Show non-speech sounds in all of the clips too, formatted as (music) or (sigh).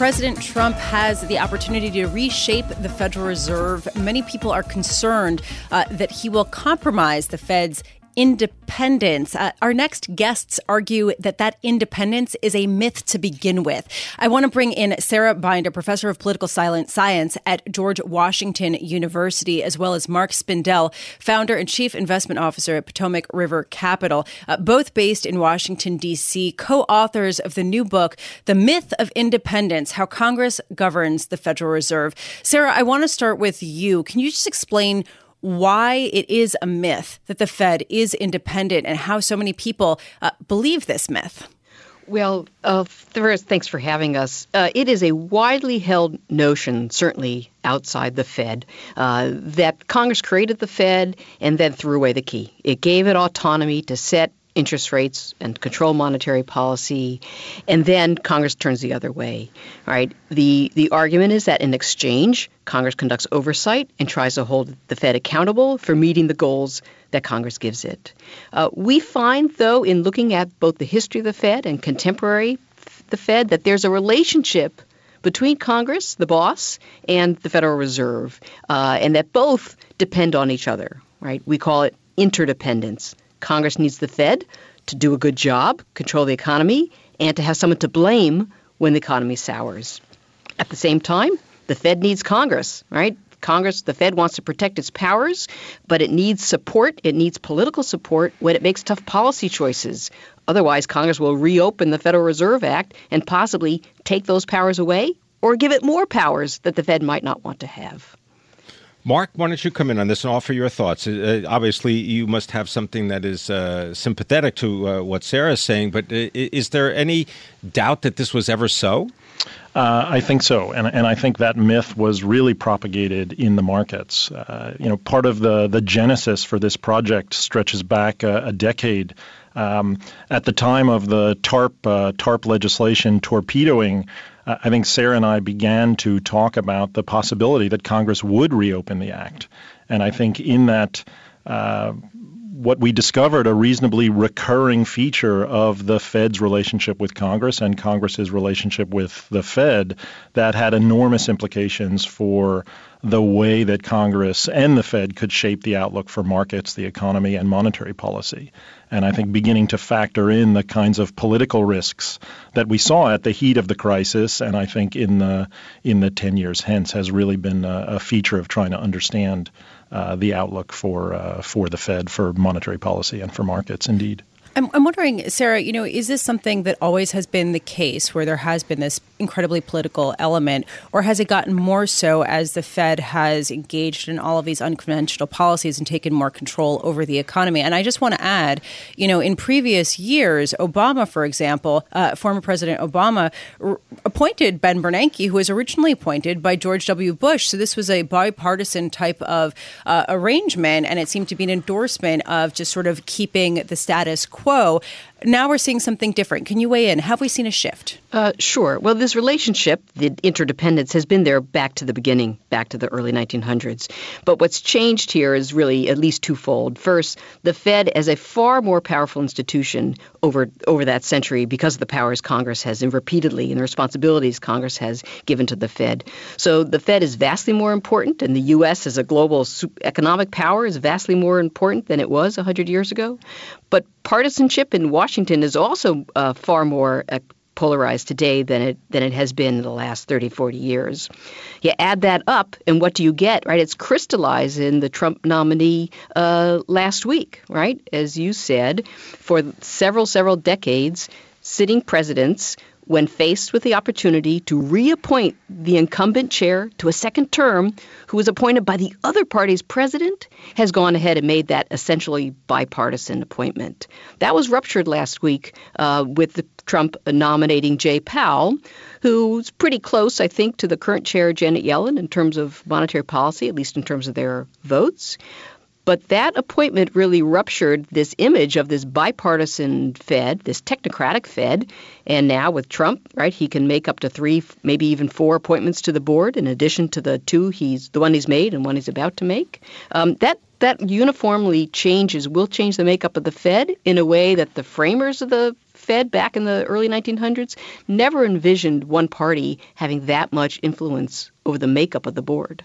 President Trump has the opportunity to reshape the Federal Reserve. Many people are concerned uh, that he will compromise the Fed's independence. Uh, our next guests argue that that independence is a myth to begin with. I want to bring in Sarah Binder, professor of political science at George Washington University, as well as Mark Spindel, founder and chief investment officer at Potomac River Capital, uh, both based in Washington, D.C., co authors of the new book, The Myth of Independence How Congress Governs the Federal Reserve. Sarah, I want to start with you. Can you just explain why it is a myth that the Fed is independent and how so many people uh, believe this myth. Well, uh, first, thanks for having us. Uh, it is a widely held notion, certainly outside the Fed, uh, that Congress created the Fed and then threw away the key. It gave it autonomy to set interest rates and control monetary policy, and then Congress turns the other way. Right? The the argument is that in exchange, Congress conducts oversight and tries to hold the Fed accountable for meeting the goals that Congress gives it. Uh, we find, though, in looking at both the history of the Fed and contemporary the Fed, that there's a relationship between Congress, the boss, and the Federal Reserve, uh, and that both depend on each other. Right? We call it interdependence. Congress needs the Fed to do a good job, control the economy, and to have someone to blame when the economy sours. At the same time, the Fed needs Congress, right? Congress, the Fed wants to protect its powers, but it needs support. It needs political support when it makes tough policy choices. Otherwise, Congress will reopen the Federal Reserve Act and possibly take those powers away or give it more powers that the Fed might not want to have. Mark, why don't you come in on this and offer your thoughts? Uh, obviously, you must have something that is uh, sympathetic to uh, what Sarah is saying, but uh, is there any doubt that this was ever so? Uh, I think so, and and I think that myth was really propagated in the markets. Uh, you know, part of the the genesis for this project stretches back a, a decade. Um, at the time of the TARP TARP legislation torpedoing I think Sarah and I began to talk about the possibility that Congress would reopen the act. And I think in that, uh, what we discovered a reasonably recurring feature of the Fed's relationship with Congress and Congress's relationship with the Fed that had enormous implications for the way that Congress and the Fed could shape the outlook for markets, the economy, and monetary policy. And I think beginning to factor in the kinds of political risks that we saw at the heat of the crisis, and I think in the in the 10 years hence, has really been a, a feature of trying to understand uh, the outlook for uh, for the Fed, for monetary policy, and for markets. Indeed. I'm, I'm wondering, Sarah, you know, is this something that always has been the case where there has been this incredibly political element, or has it gotten more so as the Fed has engaged in all of these unconventional policies and taken more control over the economy? And I just want to add, you know, in previous years, Obama, for example, uh, former President Obama r- appointed Ben Bernanke, who was originally appointed by George W. Bush. So this was a bipartisan type of uh, arrangement, and it seemed to be an endorsement of just sort of keeping the status quo quo. Now we're seeing something different. Can you weigh in? Have we seen a shift? Uh, sure. Well, this relationship, the interdependence, has been there back to the beginning, back to the early 1900s. But what's changed here is really at least twofold. First, the Fed as a far more powerful institution over over that century because of the powers Congress has and repeatedly and the responsibilities Congress has given to the Fed. So the Fed is vastly more important, and the U.S. as a global economic power is vastly more important than it was 100 years ago. But partisanship in Washington is also uh, far more uh, polarized today than it than it has been in the last 30, 40 years. You add that up, and what do you get? Right? It's crystallized in the Trump nominee uh, last week. Right? As you said, for several several decades, sitting presidents when faced with the opportunity to reappoint the incumbent chair to a second term who was appointed by the other party's president, has gone ahead and made that essentially bipartisan appointment. That was ruptured last week uh, with Trump nominating Jay Powell, who's pretty close, I think, to the current chair, Janet Yellen, in terms of monetary policy, at least in terms of their votes. But that appointment really ruptured this image of this bipartisan Fed, this technocratic Fed. And now with Trump, right, he can make up to three, maybe even four appointments to the board in addition to the two he's the one he's made and one he's about to make. Um, that that uniformly changes will change the makeup of the Fed in a way that the framers of the Fed back in the early 1900s never envisioned one party having that much influence over the makeup of the board.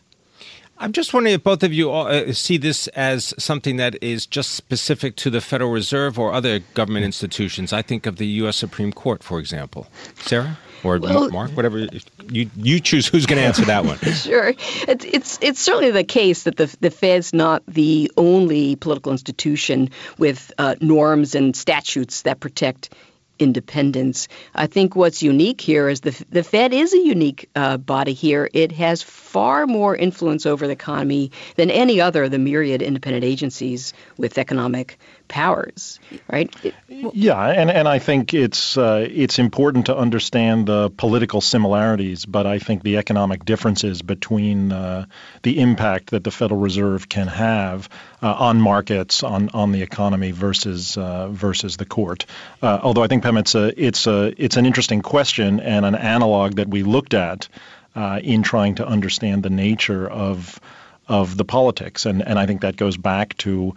I'm just wondering if both of you uh, see this as something that is just specific to the Federal Reserve or other government institutions. I think of the U.S. Supreme Court, for example. Sarah? Or well, Mark, whatever you you choose who's going to answer that one. (laughs) sure, it's, it's it's certainly the case that the the Fed's not the only political institution with uh, norms and statutes that protect independence. I think what's unique here is the the Fed is a unique uh, body here. It has far more influence over the economy than any other of the myriad independent agencies with economic powers, right? yeah, and, and I think it's uh, it's important to understand the political similarities, but I think the economic differences between uh, the impact that the Federal Reserve can have uh, on markets, on, on the economy versus uh, versus the court. Uh, although I think Pam, it's a it's a it's an interesting question and an analog that we looked at uh, in trying to understand the nature of of the politics, and and I think that goes back to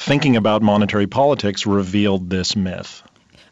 thinking about monetary politics revealed this myth.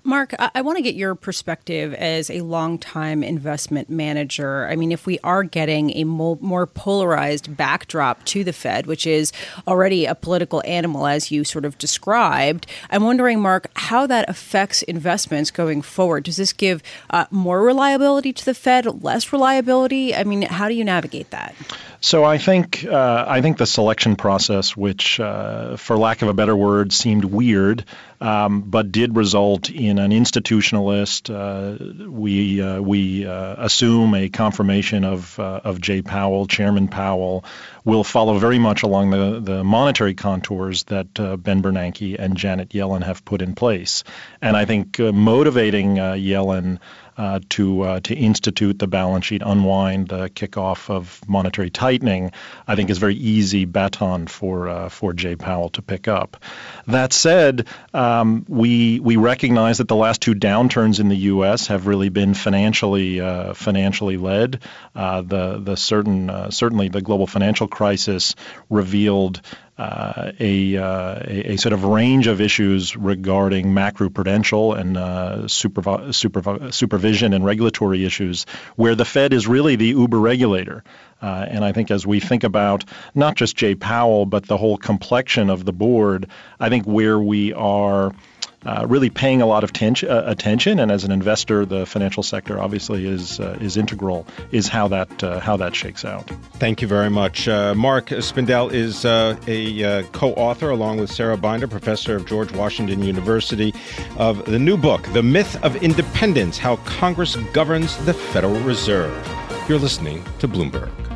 Mark, I, I want to get your perspective as a longtime investment manager. I mean, if we are getting a mo- more polarized backdrop to the Fed, which is already a political animal, as you sort of described, I'm wondering, Mark, how that affects investments going forward. Does this give uh, more reliability to the Fed, less reliability? I mean, how do you navigate that? So I think uh, I think the selection process, which, uh, for lack of a better word, seemed weird, um, but did result in an institutionalist. Uh, we uh, we uh, assume a confirmation of uh, of Jay Powell, Chairman Powell, will follow very much along the the monetary contours that Ben Bernanke and Janet Yellen have put in place, and I think motivating Yellen uh, to uh, to institute the balance sheet, unwind the kickoff of monetary tightening, I think is very easy baton for uh, for Jay Powell to pick up. That said, um, we we recognize that the last two downturns in the U.S. have really been financially uh, financially led. Uh, the the certain uh, certainly the global financial crisis revealed uh, a, uh, a, a, sort of range of issues regarding macroprudential and uh, supervi- supervi- supervision and regulatory issues, where the Fed is really the uber regulator. Uh, and I think as we think about not just Jay Powell, but the whole complexion of the board, I think where we are uh, really paying a lot of ten- uh, attention, and as an investor, the financial sector obviously is uh, is integral. Is how that uh, how that shakes out. Thank you very much, uh, Mark Spindel is a co-author along with Sarah Binder, professor of George Washington University, of the new book, "The Myth of Independence: How Congress Governs the Federal Reserve." You're listening to Bloomberg.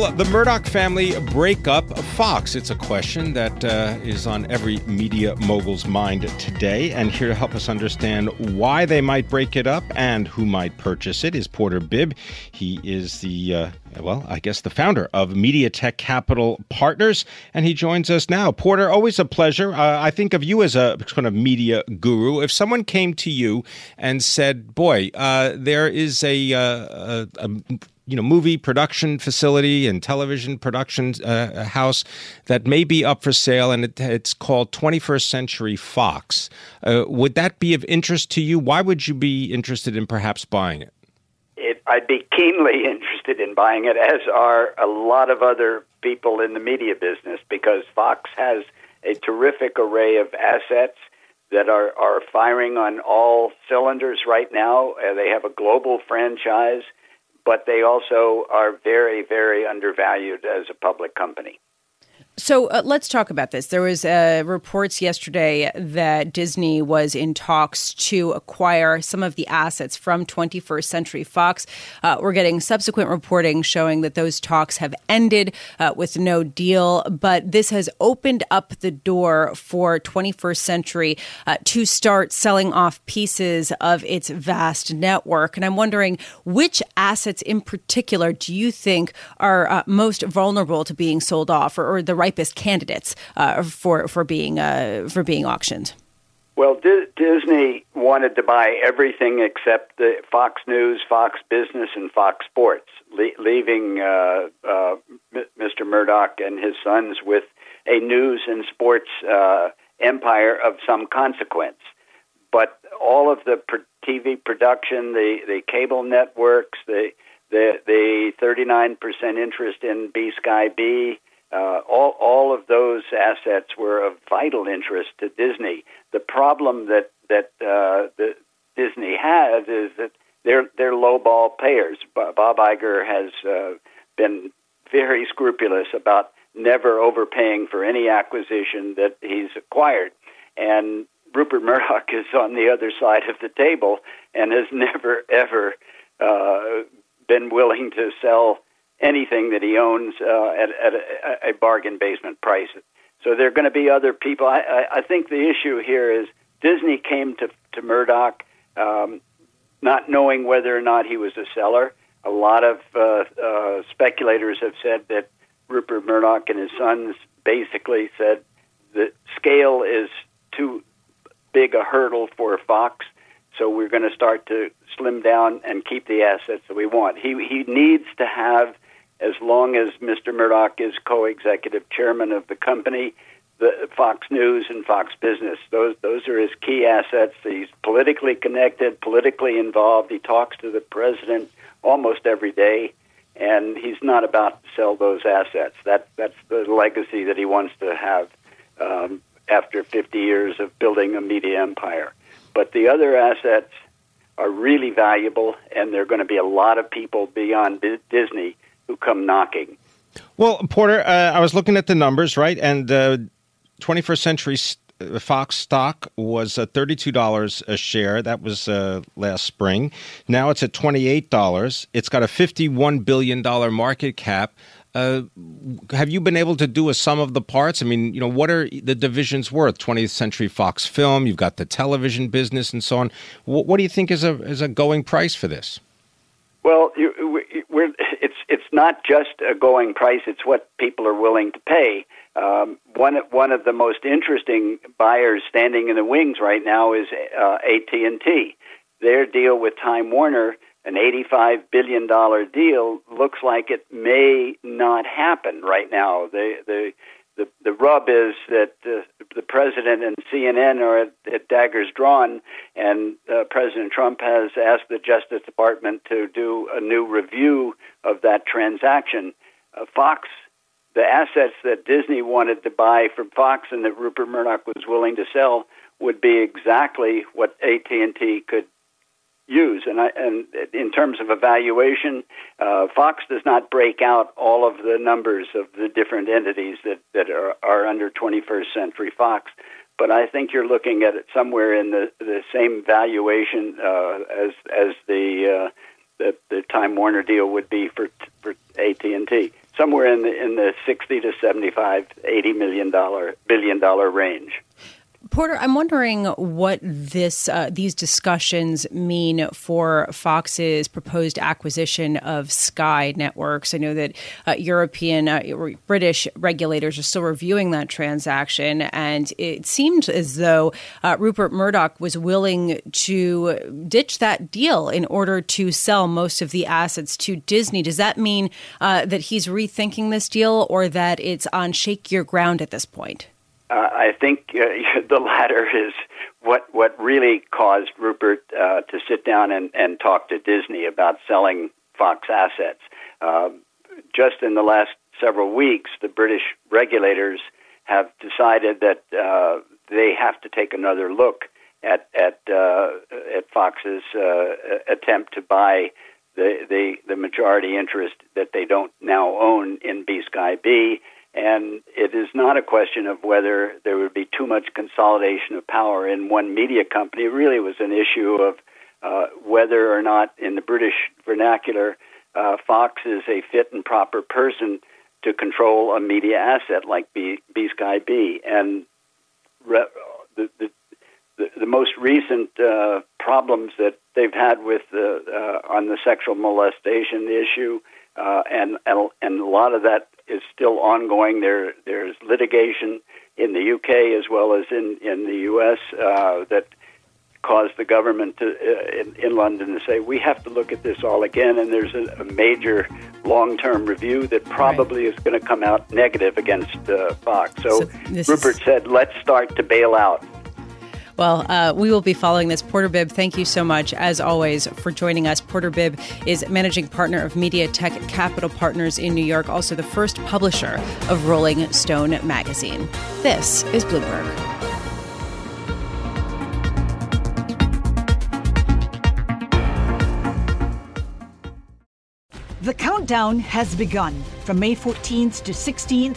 Will the Murdoch family break up Fox? It's a question that uh, is on every media mogul's mind today. And here to help us understand why they might break it up and who might purchase it is Porter Bibb. He is the, uh, well, I guess the founder of Mediatech Capital Partners. And he joins us now. Porter, always a pleasure. Uh, I think of you as a kind of media guru. If someone came to you and said, boy, uh, there is a, uh, a, a you know movie production facility and television production uh, house that may be up for sale, and it, it's called 21st Century Fox. Uh, would that be of interest to you? Why would you be interested in perhaps buying it? it? I'd be keenly (laughs) interested in buying it, as are a lot of other people in the media business, because Fox has a terrific array of assets that are, are firing on all cylinders right now. Uh, they have a global franchise but they also are very, very undervalued as a public company. So uh, let's talk about this. There was uh, reports yesterday that Disney was in talks to acquire some of the assets from 21st Century Fox. Uh, we're getting subsequent reporting showing that those talks have ended uh, with no deal, but this has opened up the door for 21st Century uh, to start selling off pieces of its vast network. And I'm wondering which assets in particular do you think are uh, most vulnerable to being sold off or, or the right ripest candidates uh, for for being uh, for being auctioned? Well, D- Disney wanted to buy everything except the Fox News, Fox Business, and Fox Sports, le- leaving uh, uh, M- Mr. Murdoch and his sons with a news and sports uh, empire of some consequence. But all of the pr- TV production, the, the cable networks, the the the 39% interest in BSkyB, uh, all, all of those assets were of vital interest to Disney. The problem that that uh, the Disney has is that they're they're lowball payers. Bob Iger has uh, been very scrupulous about never overpaying for any acquisition that he's acquired, and Rupert Murdoch (laughs) is on the other side of the table and has (laughs) never ever uh, been willing to sell anything that he owns uh, at, at a, a bargain basement price. So there are going to be other people. I, I, I think the issue here is Disney came to, to Murdoch um, not knowing whether or not he was a seller. A lot of uh, uh, speculators have said that Rupert Murdoch and his sons basically said the scale is too big a hurdle for Fox, so we're going to start to slim down and keep the assets that we want. He he needs to have as long as Mr. Murdoch is co-executive chairman of the company, the Fox News and Fox Business. Those those are his key assets. He's politically connected, politically involved. He talks to the president almost every day, and he's not about to sell those assets. That that's the legacy that he wants to have um, after 50 years of building a media empire. But the other assets are really valuable, and there are going to be a lot of people beyond Disney who come knocking. Well, Porter, uh, I was looking at the numbers, right? And uh, 21st Century uh, Fox stock was uh, $32 a share. That was uh, last spring. Now it's at $28. It's got a $51 billion market cap. Uh, have you been able to do a sum of the parts? I mean, you know, what are the divisions worth? 20th Century Fox Film, you've got the television business, and so on. What, what do you think is a is a going price for this? Well, you, we're, it's not just a going price; it's what people are willing to pay. Um, one one of the most interesting buyers standing in the wings right now is uh, AT and T. Their deal with Time Warner, an eighty-five billion dollar deal, looks like it may not happen right now. The the the, the rub is that uh, the president and CNN are at, at daggers drawn, and uh, President Trump has asked the Justice Department to do a new review of that transaction. Uh, Fox, the assets that Disney wanted to buy from Fox and that Rupert Murdoch was willing to sell would be exactly what AT&T could use. And, I, and in terms of evaluation, uh, Fox does not break out all of the numbers of the different entities that, that are, are under 21st Century Fox. But I think you're looking at it somewhere in the, the same valuation uh, as as the, uh, the the Time Warner deal would be for for AT and T. somewhere in the in the 60 to 75, 80 million dollar billion dollar range. Porter, I'm wondering what this uh, these discussions mean for Fox's proposed acquisition of Sky Networks. I know that uh, European, uh, British regulators are still reviewing that transaction, and it seemed as though uh, Rupert Murdoch was willing to ditch that deal in order to sell most of the assets to Disney. Does that mean uh, that he's rethinking this deal, or that it's on shakier ground at this point? Uh, I think uh, (laughs) the latter is what what really caused Rupert uh, to sit down and, and talk to Disney about selling Fox assets. Uh, just in the last several weeks, the British regulators have decided that uh, they have to take another look at at uh, at Fox's uh, attempt to buy the, the the majority interest that they don't now own in BSkyB and it is not a question of whether there would be too much consolidation of power in one media company. It really was an issue of uh, whether or not, in the British vernacular, uh, Fox is a fit and proper person to control a media asset like B, BSkyB. And re- the, the, the, the most recent uh, problems that they've had with the, uh, on the sexual molestation issue, uh, and, and and a lot of that is still ongoing. There, there's litigation in the UK as well as in in the US uh, that caused the government to, uh, in, in London to say we have to look at this all again. And there's a, a major long-term review that probably right. is going to come out negative against uh, Fox. So, so Rupert is... said, let's start to bail out. Well, uh, we will be following this. Porter Bibb, thank you so much, as always, for joining us. Porter Bibb is managing partner of Mediatech Capital Partners in New York, also the first publisher of Rolling Stone magazine. This is Bloomberg. The countdown has begun. From May 14th to 16th,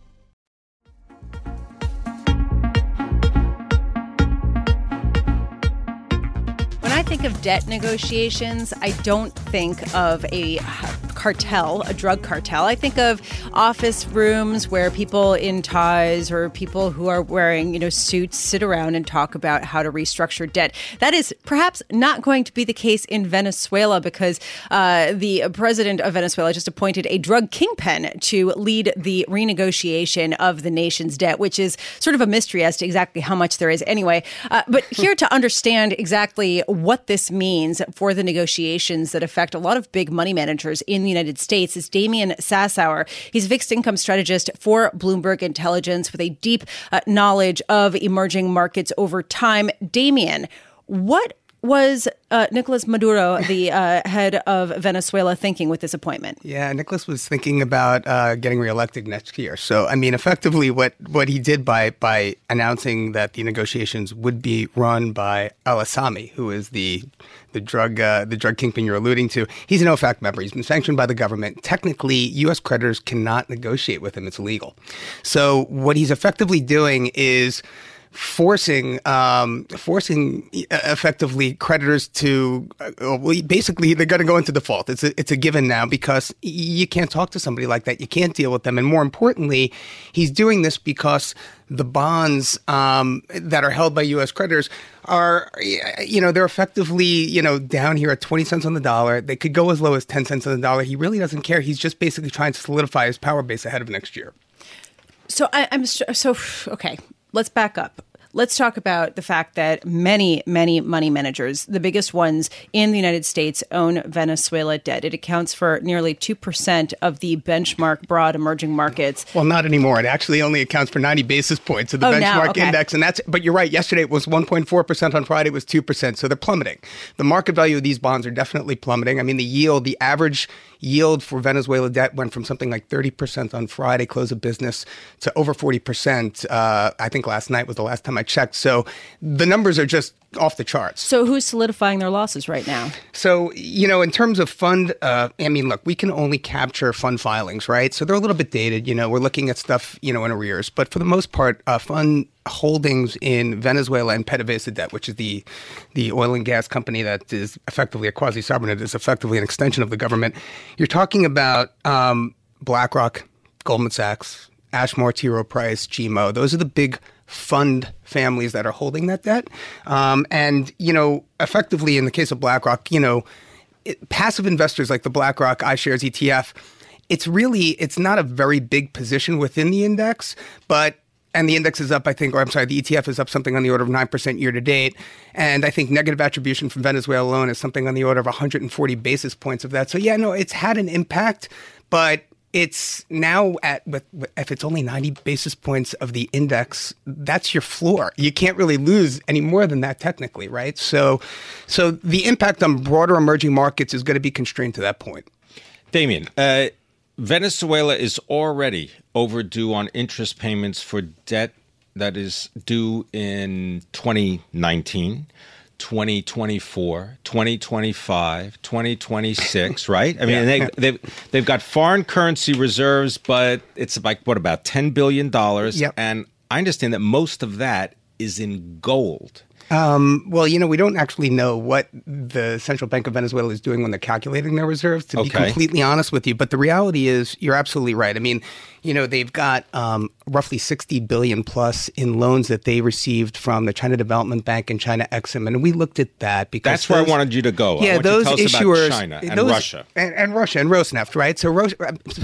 think of debt negotiations, I don't think of a cartel, a drug cartel. I think of office rooms where people in ties or people who are wearing, you know, suits sit around and talk about how to restructure debt. That is perhaps not going to be the case in Venezuela because uh, the president of Venezuela just appointed a drug kingpin to lead the renegotiation of the nation's debt, which is sort of a mystery as to exactly how much there is anyway. Uh, but (laughs) here to understand exactly what what this means for the negotiations that affect a lot of big money managers in the United States is Damian Sassower. He's a fixed income strategist for Bloomberg Intelligence with a deep uh, knowledge of emerging markets over time. Damian, what was uh, Nicolas Maduro, the uh, head of Venezuela, thinking with this appointment? Yeah, Nicolas was thinking about uh, getting reelected next year. So, I mean, effectively, what, what he did by by announcing that the negotiations would be run by El Aissami, who is the the drug uh, the drug kingpin you're alluding to, he's an OFAC member. He's been sanctioned by the government. Technically, U.S. creditors cannot negotiate with him; it's illegal. So, what he's effectively doing is forcing um, forcing effectively creditors to uh, well, basically they're going to go into default. It's a, it's a given now because you can't talk to somebody like that. You can't deal with them, and more importantly, he's doing this because the bonds um, that are held by U.S. creditors are, you know, they're effectively, you know, down here at 20 cents on the dollar. They could go as low as 10 cents on the dollar. He really doesn't care. He's just basically trying to solidify his power base ahead of next year. So I, am so okay let's back up. Let's talk about the fact that many, many money managers, the biggest ones in the United States, own Venezuela debt. It accounts for nearly 2% of the benchmark broad emerging markets. Well, not anymore. It actually only accounts for 90 basis points of the Oh, benchmark now, okay. index. And that's, but you're right. Yesterday it was 1.4%. On Friday it was 2%. So they're plummeting. The market value of these bonds are definitely plummeting. I mean, the yield, the average yield for Venezuela debt went from something like 30% on Friday, close of business, to over 40%. Uh, I think last night was the last time I checked. So the numbers are just off the charts. So who's solidifying their losses right now? So, you know, in terms of fund, uh, I mean, look, we can only capture fund filings, right? So they're a little bit dated. You know, we're looking at stuff, you know, in arrears. But for the most part, uh, fund holdings in Venezuela and PDVSA debt, which is the the oil and gas company that is effectively a quasi sovereign, it is effectively an extension of the government. You're talking about um, BlackRock, Goldman Sachs, Ashmore, T. Rowe Price, GMO. Those are the big fund families that are holding that debt. Um, and, you know, effectively in the case of BlackRock, you know, it, passive investors like the BlackRock iShares ETF, it's really, it's not a very big position within the index, but and the index is up, I think, or I'm sorry, the ETF is up something on the order of 9% year to date. And I think negative attribution from Venezuela alone is something on the order of 140 basis points of that. So, yeah, no, it's had an impact, but it's now at with, if it's only 90 basis points of the index that's your floor. You can't really lose any more than that technically right? So so the impact on broader emerging markets is going to be constrained to that point. Damian, uh, Venezuela is already overdue on interest payments for debt that is due in 2019. 2024, 2025, 2026, (laughs) right? I mean, Yeah. they, they've, they've got foreign currency reserves, but it's like, what, about $10 billion? Yep. And I understand that most of that is in gold. Um, well, you know, we don't actually know what the Central Bank of Venezuela is doing when they're calculating their reserves, to be completely honest with you. But the reality is, you're absolutely right. I mean, you know, they've got um, roughly 60 billion plus in loans that they received from the China Development Bank and China Exim. And we looked at that because That's where I wanted you to go. I Yeah, want you to those tell us about issuers, China and those- Russia. and, and Russia and Rosneft, right? So, Ros-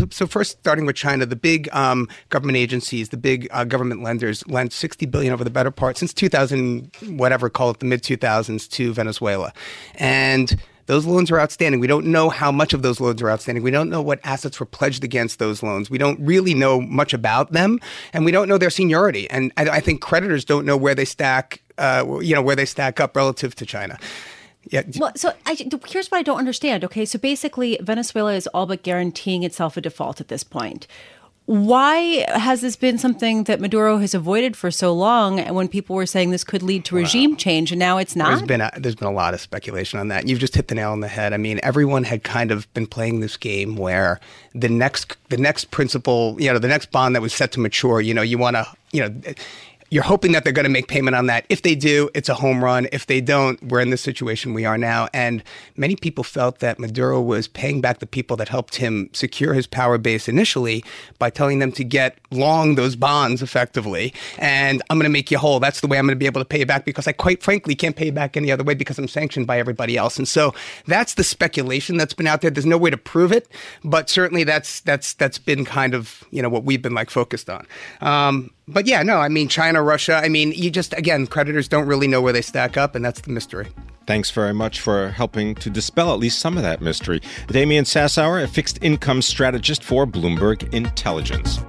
so first, starting with China, the big um, government agencies, the big uh, government lenders, lent 60 billion over the better part since 2000, whatever, call it the mid 2000s, to Venezuela, and those loans are outstanding. We don't know how much of those loans are outstanding. We don't know what assets were pledged against those loans. We don't really know much about them, and we don't know their seniority. And I, I think creditors don't know where they stack, uh, you know, where they stack up relative to China. Yeah, Well, so I, here's what I don't understand. Okay, so basically, Venezuela is all but guaranteeing itself a default at this point. Why has this been something that Maduro has avoided for so long? And when people were saying this could lead to regime change, and now it's There's not. been a, there's been a lot of speculation on that. You've just hit the nail on the head. I mean, everyone had kind of been playing this game where the next the next principal, you know, the next bond that was set to mature, you know, you want to, you know, you're hoping that they're going to make payment on that. If they do, it's a home run. If they don't, we're in the situation we are now. And many people felt that Maduro was paying back the people that helped him secure his power base initially by telling them to get long those bonds effectively. And I'm going to make you whole. That's the way I'm going to be able to pay you back because I quite frankly can't pay you back any other way because I'm sanctioned by everybody else. And so that's the speculation that's been out there. There's no way to prove it, but certainly that's that's that's been kind of you know what we've been like focused on. Um, but yeah, no, I mean China, Russia. I mean, you just again, creditors don't really know where they stack up, and that's the mystery. Thanks very much for helping to dispel at least some of that mystery. Damian Sassower, a fixed income strategist for Bloomberg Intelligence.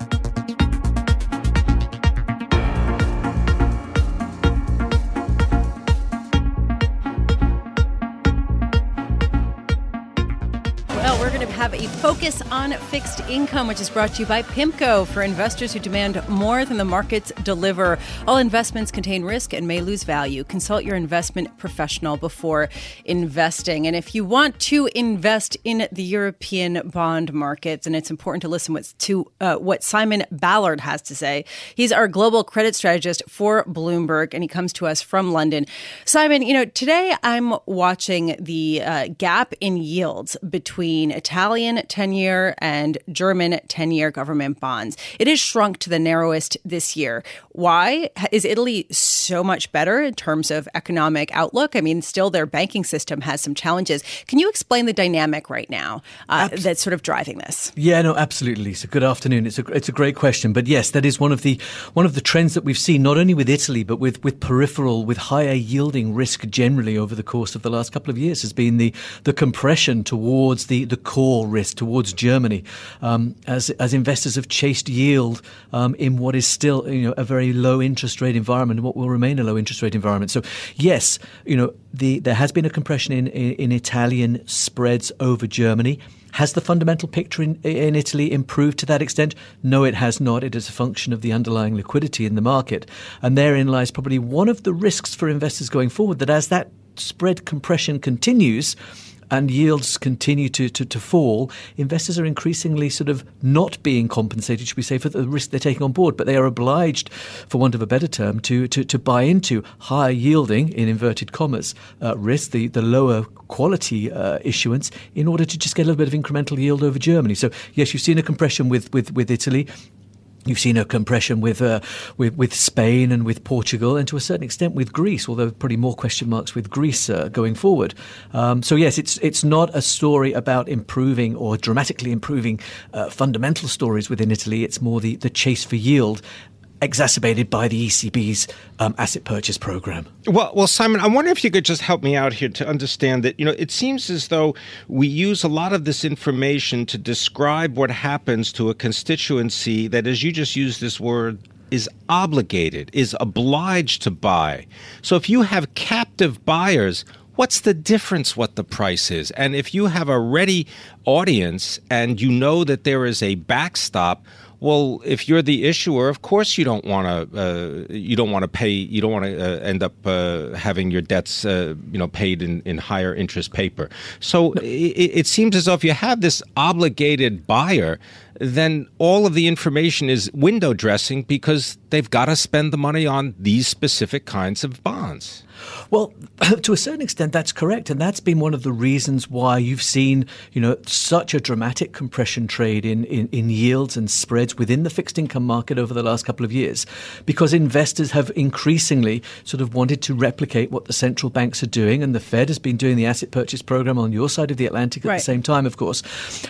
Have a focus on fixed income, which is brought to you by PIMCO for investors who demand more than the markets deliver. All investments contain risk and may lose value. Consult your investment professional before investing. And if you want to invest in the European bond markets, and it's important to listen to uh, what Simon Ballard has to say. He's our global credit strategist for Bloomberg, and he comes to us from London. Simon, you know, today I'm watching the uh, gap in yields between Italian Italian 10 year and German 10 year government bonds. It has shrunk to the narrowest this year. Why? Is Italy so much better in terms of economic outlook? I mean, still their banking system has some challenges. Can you explain the dynamic right now uh, Abs- that's sort of driving this? Yeah, no, absolutely, Lisa. Good afternoon. It's a, it's a great question. But yes, that is one of the one of the trends that we've seen, not only with Italy, but with, with peripheral, with higher yielding risk generally over the course of the last couple of years, has been the, the compression towards the, the core risk, towards Germany, um, as, as investors have chased yield um, in what is still you know, a very low interest rate environment and what will remain a low interest rate environment. So, yes, you know, the, there has been a compression in, in, in Italian spreads over Germany. Has the fundamental picture in, in, Italy improved to that extent? No, it has not. It is a function of the underlying liquidity in the market. And therein lies probably one of the risks for investors going forward that as that spread compression continues, and yields continue to, to, to, fall, investors are increasingly sort of not being compensated, should we say, for the risk they're taking on board, but they are obliged, for want of a better term, to, to, to buy into higher yielding, in inverted commas, uh, risk, the, the lower quality uh, issuance, in order to just get a little bit of incremental yield over Germany. So, yes, you've seen a compression with, with, with Italy. You've seen a compression with, uh, with, with Spain and with Portugal, and to a certain extent with Greece. Although probably more question marks with Greece uh, going forward. Um, so yes, it's it's not a story about improving or dramatically improving uh, fundamental stories within Italy. It's more the, the chase for yield exacerbated by the ECB's um, asset purchase program. Well, well, Simon, I wonder if you could just help me out here to understand that. You know, it seems as though we use a lot of this information to describe what happens to a constituency that, as you just used this word, is obligated, is obliged to buy. So if you have captive buyers, what's the difference what the price is? And if you have a ready audience and you know that there is a backstop, well, if you're the issuer, of course you don't want to. Uh, you don't want to pay. You don't want to uh, end up uh, having your debts, uh, you know, paid in, in higher interest paper. So it, it seems as though if you have this obligated buyer, then all of the information is window dressing because they've got to spend the money on these specific kinds of bonds. Well, (clears throat) to a certain extent, that's correct, and that's been one of the reasons why you've seen, you know, such a dramatic compression trade in, in, in yields and spreads within the fixed income market over the last couple of years, because investors have increasingly sort of wanted to replicate what the central banks are doing, and the Fed has been doing the asset purchase program on your side of the Atlantic at right. the same time, of course,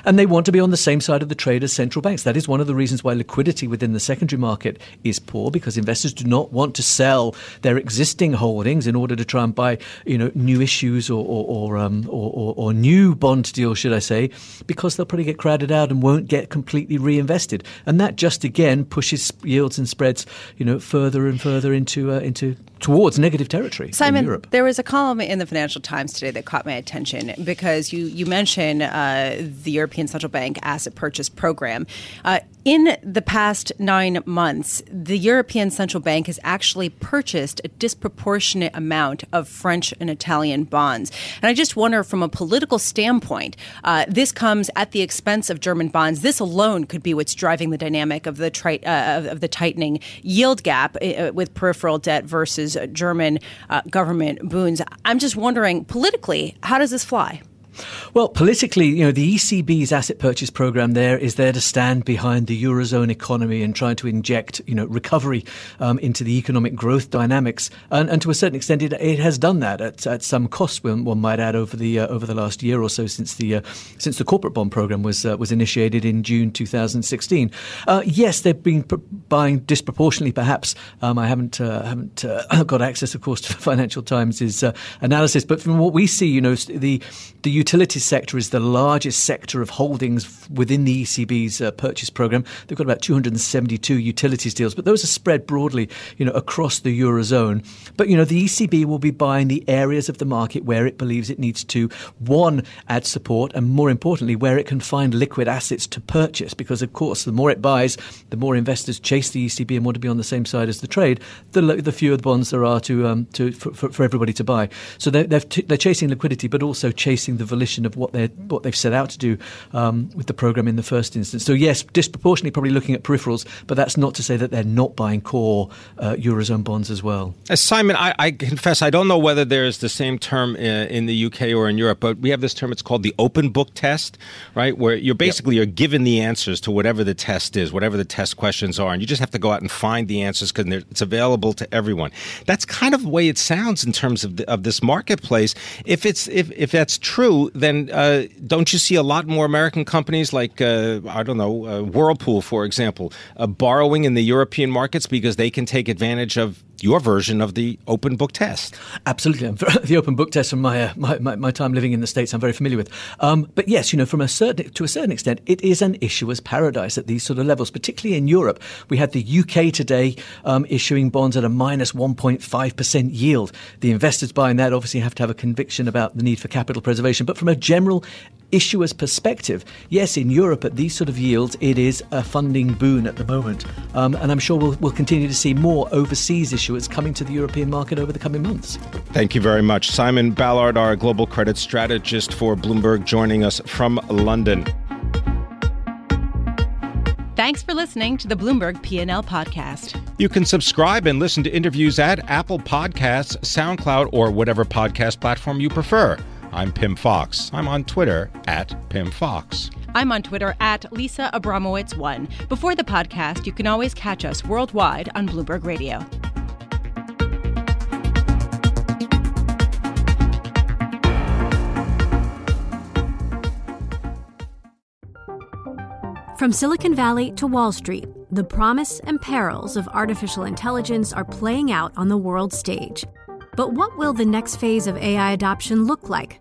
and they want to be on the same side of the trade as central banks. That is one of the reasons why liquidity within the secondary market is poor, because investors do not want to sell their existing holdings in order to try and buy, you know, new issues or or or, um, or, or, or new bond deals, should I say, because they'll probably get crowded out and won't get completely reinvested, and that just again pushes yields and spreads, you know, further and further into uh, into towards negative territory. Simon, there was a column in the Financial Times today that caught my attention because you you mentioned uh, the European Central Bank asset purchase program. Uh, in the past nine months, the European Central Bank has actually purchased a disproportionate amount of French and Italian bonds. And I just wonder, from a political standpoint, uh, this comes at the expense of German bonds. This alone could be what's driving the dynamic of the tri- uh, of the tightening yield gap uh, with peripheral debt versus German uh, government bonds. I'm just wondering, politically, how does this fly? Well, politically, you know, the ECB's asset purchase program there is there to stand behind the eurozone economy and try to inject, you know, recovery um, into the economic growth dynamics. And, and to a certain extent, it, it, has done that at, at some cost. One, might add over the uh, over the last year or so since the uh, since the corporate bond program was uh, was initiated in June 2016. Uh, yes, they've been buying disproportionately, perhaps. Um, I haven't uh, haven't uh, (coughs) got access, of course, to Financial Times' analysis, but from what we see, you know, the the utilities sector is the largest sector of holdings within the ECB's uh, purchase program. They've got about 272 utilities deals, but those are spread broadly, you know, across the eurozone. But you know, the ECB will be buying the areas of the market where it believes it needs to one add support, and more importantly, where it can find liquid assets to purchase. Because of course, the more it buys, the more investors chase the ECB and want to be on the same side as the trade. The, the fewer the bonds there are to um, to for, for, everybody to buy. So they're they're, t- they're chasing liquidity, but also chasing the volition of what they what they've set out to do um, with the program in the first instance. So yes, disproportionately probably looking at peripherals, but that's not to say that they're not buying core uh, eurozone bonds as well. Uh, Simon, I, I, confess I don't know whether there's the same term in, uh, in, the UK or in Europe, but we have this term. It's called the open book test, right? Where you're basically yep. you're given the answers to whatever the test is, whatever the test questions are, and you just have to go out and find the answers because it's available to everyone. That's kind of the way it sounds in terms of the, of this marketplace. If it's if if that's true, then uh, don't you see a lot more American companies like uh, I don't know uh, Whirlpool, for example, uh, borrowing in the European markets because they can take advantage of your version of the open book test. Absolutely, (laughs) the open book test from my, uh, my, my, my, time living in the states, I'm very familiar with. Um, but yes, you know, from a certain to a certain extent, it is an issuer's paradise at these sort of levels, particularly in Europe. We had the UK today um, issuing bonds at a minus minus 1.5 percent yield. The investors buying that obviously have to have a conviction about the need for capital preservation. But from a general issuer's perspective, yes, in Europe at these sort of yields, it is a funding boon at the moment. Um, and I'm sure we'll, we'll continue to see more overseas issuers coming to the European market over the coming months. Thank you very much. Simon Ballard, our global credit strategist for Bloomberg, joining us from London. Thanks for listening to the Bloomberg P&L podcast. You can subscribe and listen to interviews at Apple Podcasts, SoundCloud, or whatever podcast platform you prefer. I'm Pimm Fox. I'm on Twitter at Pimm Fox. I'm on Twitter at Lisa Abramowicz1. Before the podcast, you can always catch us worldwide on Bloomberg Radio. From Silicon Valley to Wall Street, the promise and perils of artificial intelligence are playing out on the world stage. But what will the next phase of AI adoption look like?